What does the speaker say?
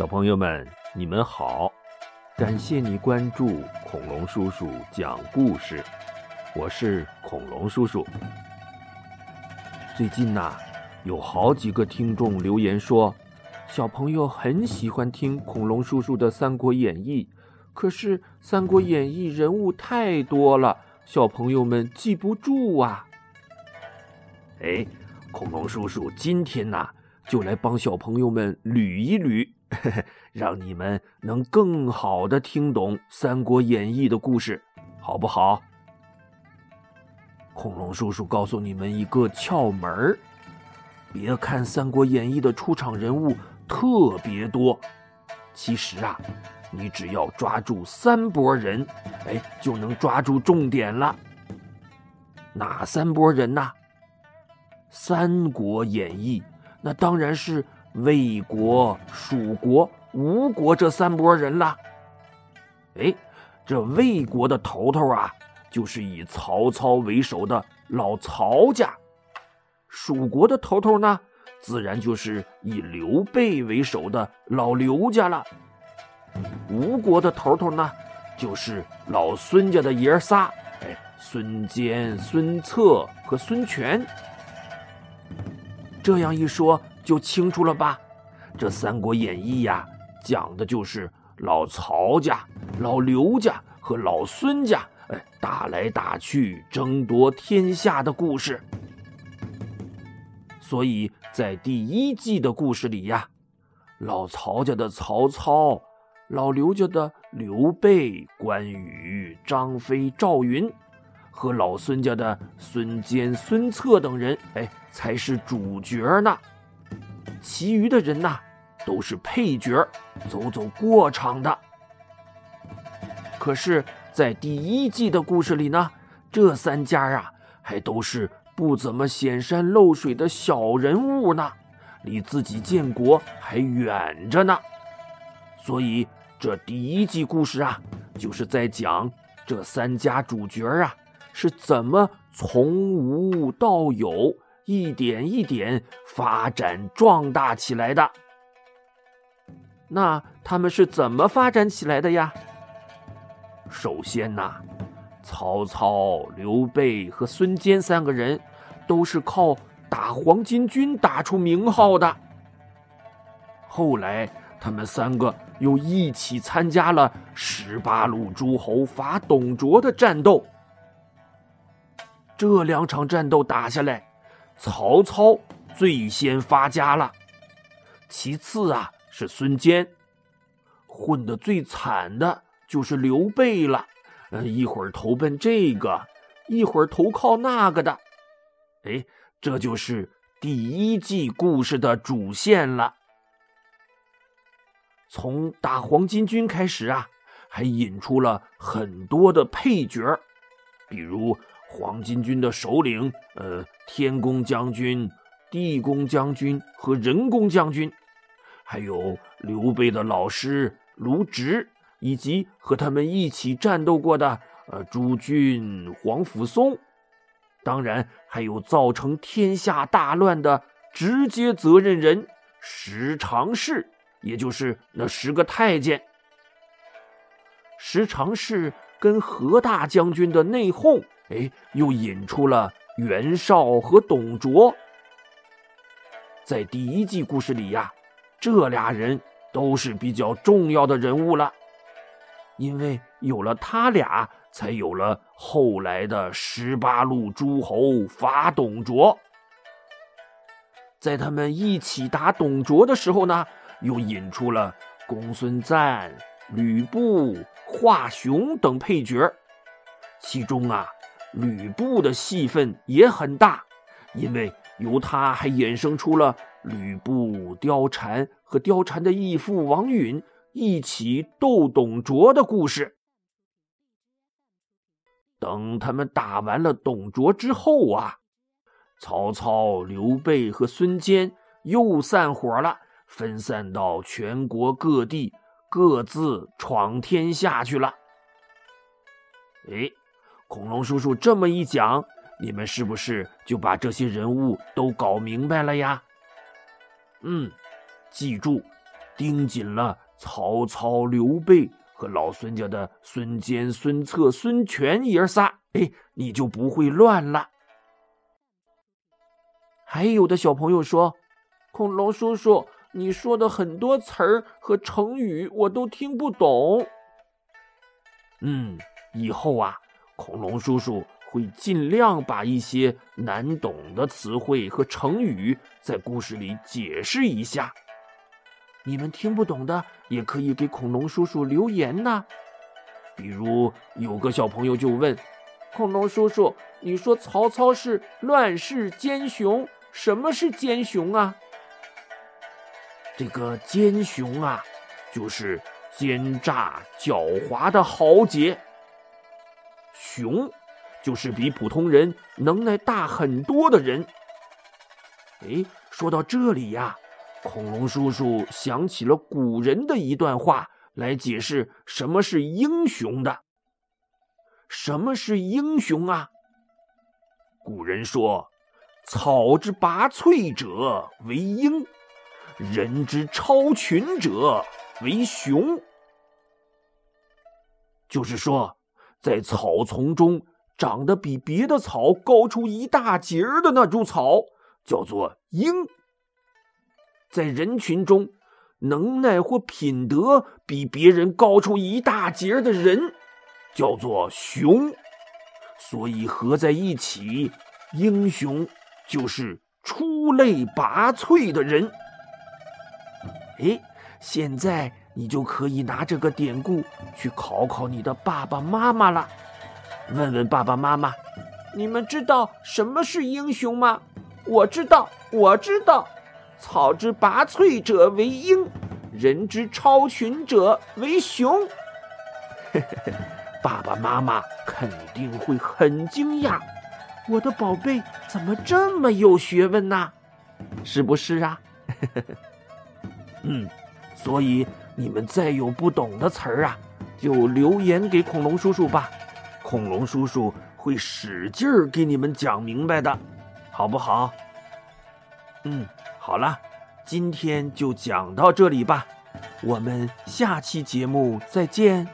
小朋友们，你们好！感谢你关注恐龙叔叔讲故事，我是恐龙叔叔。最近呐，有好几个听众留言说，小朋友很喜欢听恐龙叔叔的《三国演义》，可是《三国演义》人物太多了，小朋友们记不住啊。哎，恐龙叔叔今天呐，就来帮小朋友们捋一捋。嘿 嘿让你们能更好的听懂《三国演义》的故事，好不好？恐龙叔叔告诉你们一个窍门：别看《三国演义》的出场人物特别多，其实啊，你只要抓住三拨人，哎，就能抓住重点了。哪三拨人呢？《三国演义》那当然是。魏国、蜀国、吴国这三拨人了。哎，这魏国的头头啊，就是以曹操为首的老曹家；蜀国的头头呢，自然就是以刘备为首的老刘家了。吴国的头头呢，就是老孙家的爷仨，哎，孙坚、孙策和孙权。这样一说。就清楚了吧？这《三国演义》呀，讲的就是老曹家、老刘家和老孙家，哎，打来打去争夺天下的故事。所以在第一季的故事里呀，老曹家的曹操、老刘家的刘备、关羽、张飞、赵云，和老孙家的孙坚、孙策等人，哎，才是主角呢。其余的人呐，都是配角，走走过场的。可是，在第一季的故事里呢，这三家啊，还都是不怎么显山露水的小人物呢，离自己建国还远着呢。所以，这第一季故事啊，就是在讲这三家主角啊，是怎么从无到有。一点一点发展壮大起来的，那他们是怎么发展起来的呀？首先呐，曹操、刘备和孙坚三个人都是靠打黄巾军打出名号的。后来，他们三个又一起参加了十八路诸侯伐董卓的战斗。这两场战斗打下来。曹操最先发家了，其次啊是孙坚，混得最惨的就是刘备了。呃，一会儿投奔这个，一会儿投靠那个的。哎，这就是第一季故事的主线了。从打黄巾军开始啊，还引出了很多的配角，比如。黄巾军的首领，呃，天公将军、地公将军和人公将军，还有刘备的老师卢植，以及和他们一起战斗过的呃朱俊、黄甫松，当然还有造成天下大乱的直接责任人石常侍，也就是那十个太监。石常侍跟何大将军的内讧。哎，又引出了袁绍和董卓。在第一季故事里呀，这俩人都是比较重要的人物了，因为有了他俩，才有了后来的十八路诸侯伐董卓。在他们一起打董卓的时候呢，又引出了公孙瓒、吕布、华雄等配角，其中啊。吕布的戏份也很大，因为由他还衍生出了吕布、貂蝉和貂蝉的义父王允一起斗董卓的故事。等他们打完了董卓之后啊，曹操、刘备和孙坚又散伙了，分散到全国各地，各自闯天下去了。哎。恐龙叔叔这么一讲，你们是不是就把这些人物都搞明白了呀？嗯，记住，盯紧了曹操、刘备和老孙家的孙坚、孙策、孙权爷仨，哎，你就不会乱了。还有的小朋友说：“恐龙叔叔，你说的很多词儿和成语我都听不懂。”嗯，以后啊，恐龙叔叔会尽量把一些难懂的词汇和成语在故事里解释一下。你们听不懂的也可以给恐龙叔叔留言呢。比如有个小朋友就问：“恐龙叔叔，你说曹操是乱世奸雄？”什么是奸雄啊？这个奸雄啊，就是奸诈狡猾的豪杰。雄，就是比普通人能耐大很多的人。哎，说到这里呀，恐龙叔叔想起了古人的一段话，来解释什么是英雄的。什么是英雄啊？古人说。草之拔萃者为英，人之超群者为雄。就是说，在草丛中长得比别的草高出一大截儿的那株草，叫做英；在人群中，能耐或品德比别人高出一大截的人，叫做雄。所以合在一起，英雄。就是出类拔萃的人。哎，现在你就可以拿这个典故去考考你的爸爸妈妈了。问问爸爸妈妈，你们知道什么是英雄吗？我知道，我知道，草之拔萃者为英，人之超群者为雄。爸爸妈妈肯定会很惊讶。我的宝贝怎么这么有学问呢？是不是啊？嗯，所以你们再有不懂的词儿啊，就留言给恐龙叔叔吧，恐龙叔叔会使劲儿给你们讲明白的，好不好？嗯，好了，今天就讲到这里吧，我们下期节目再见。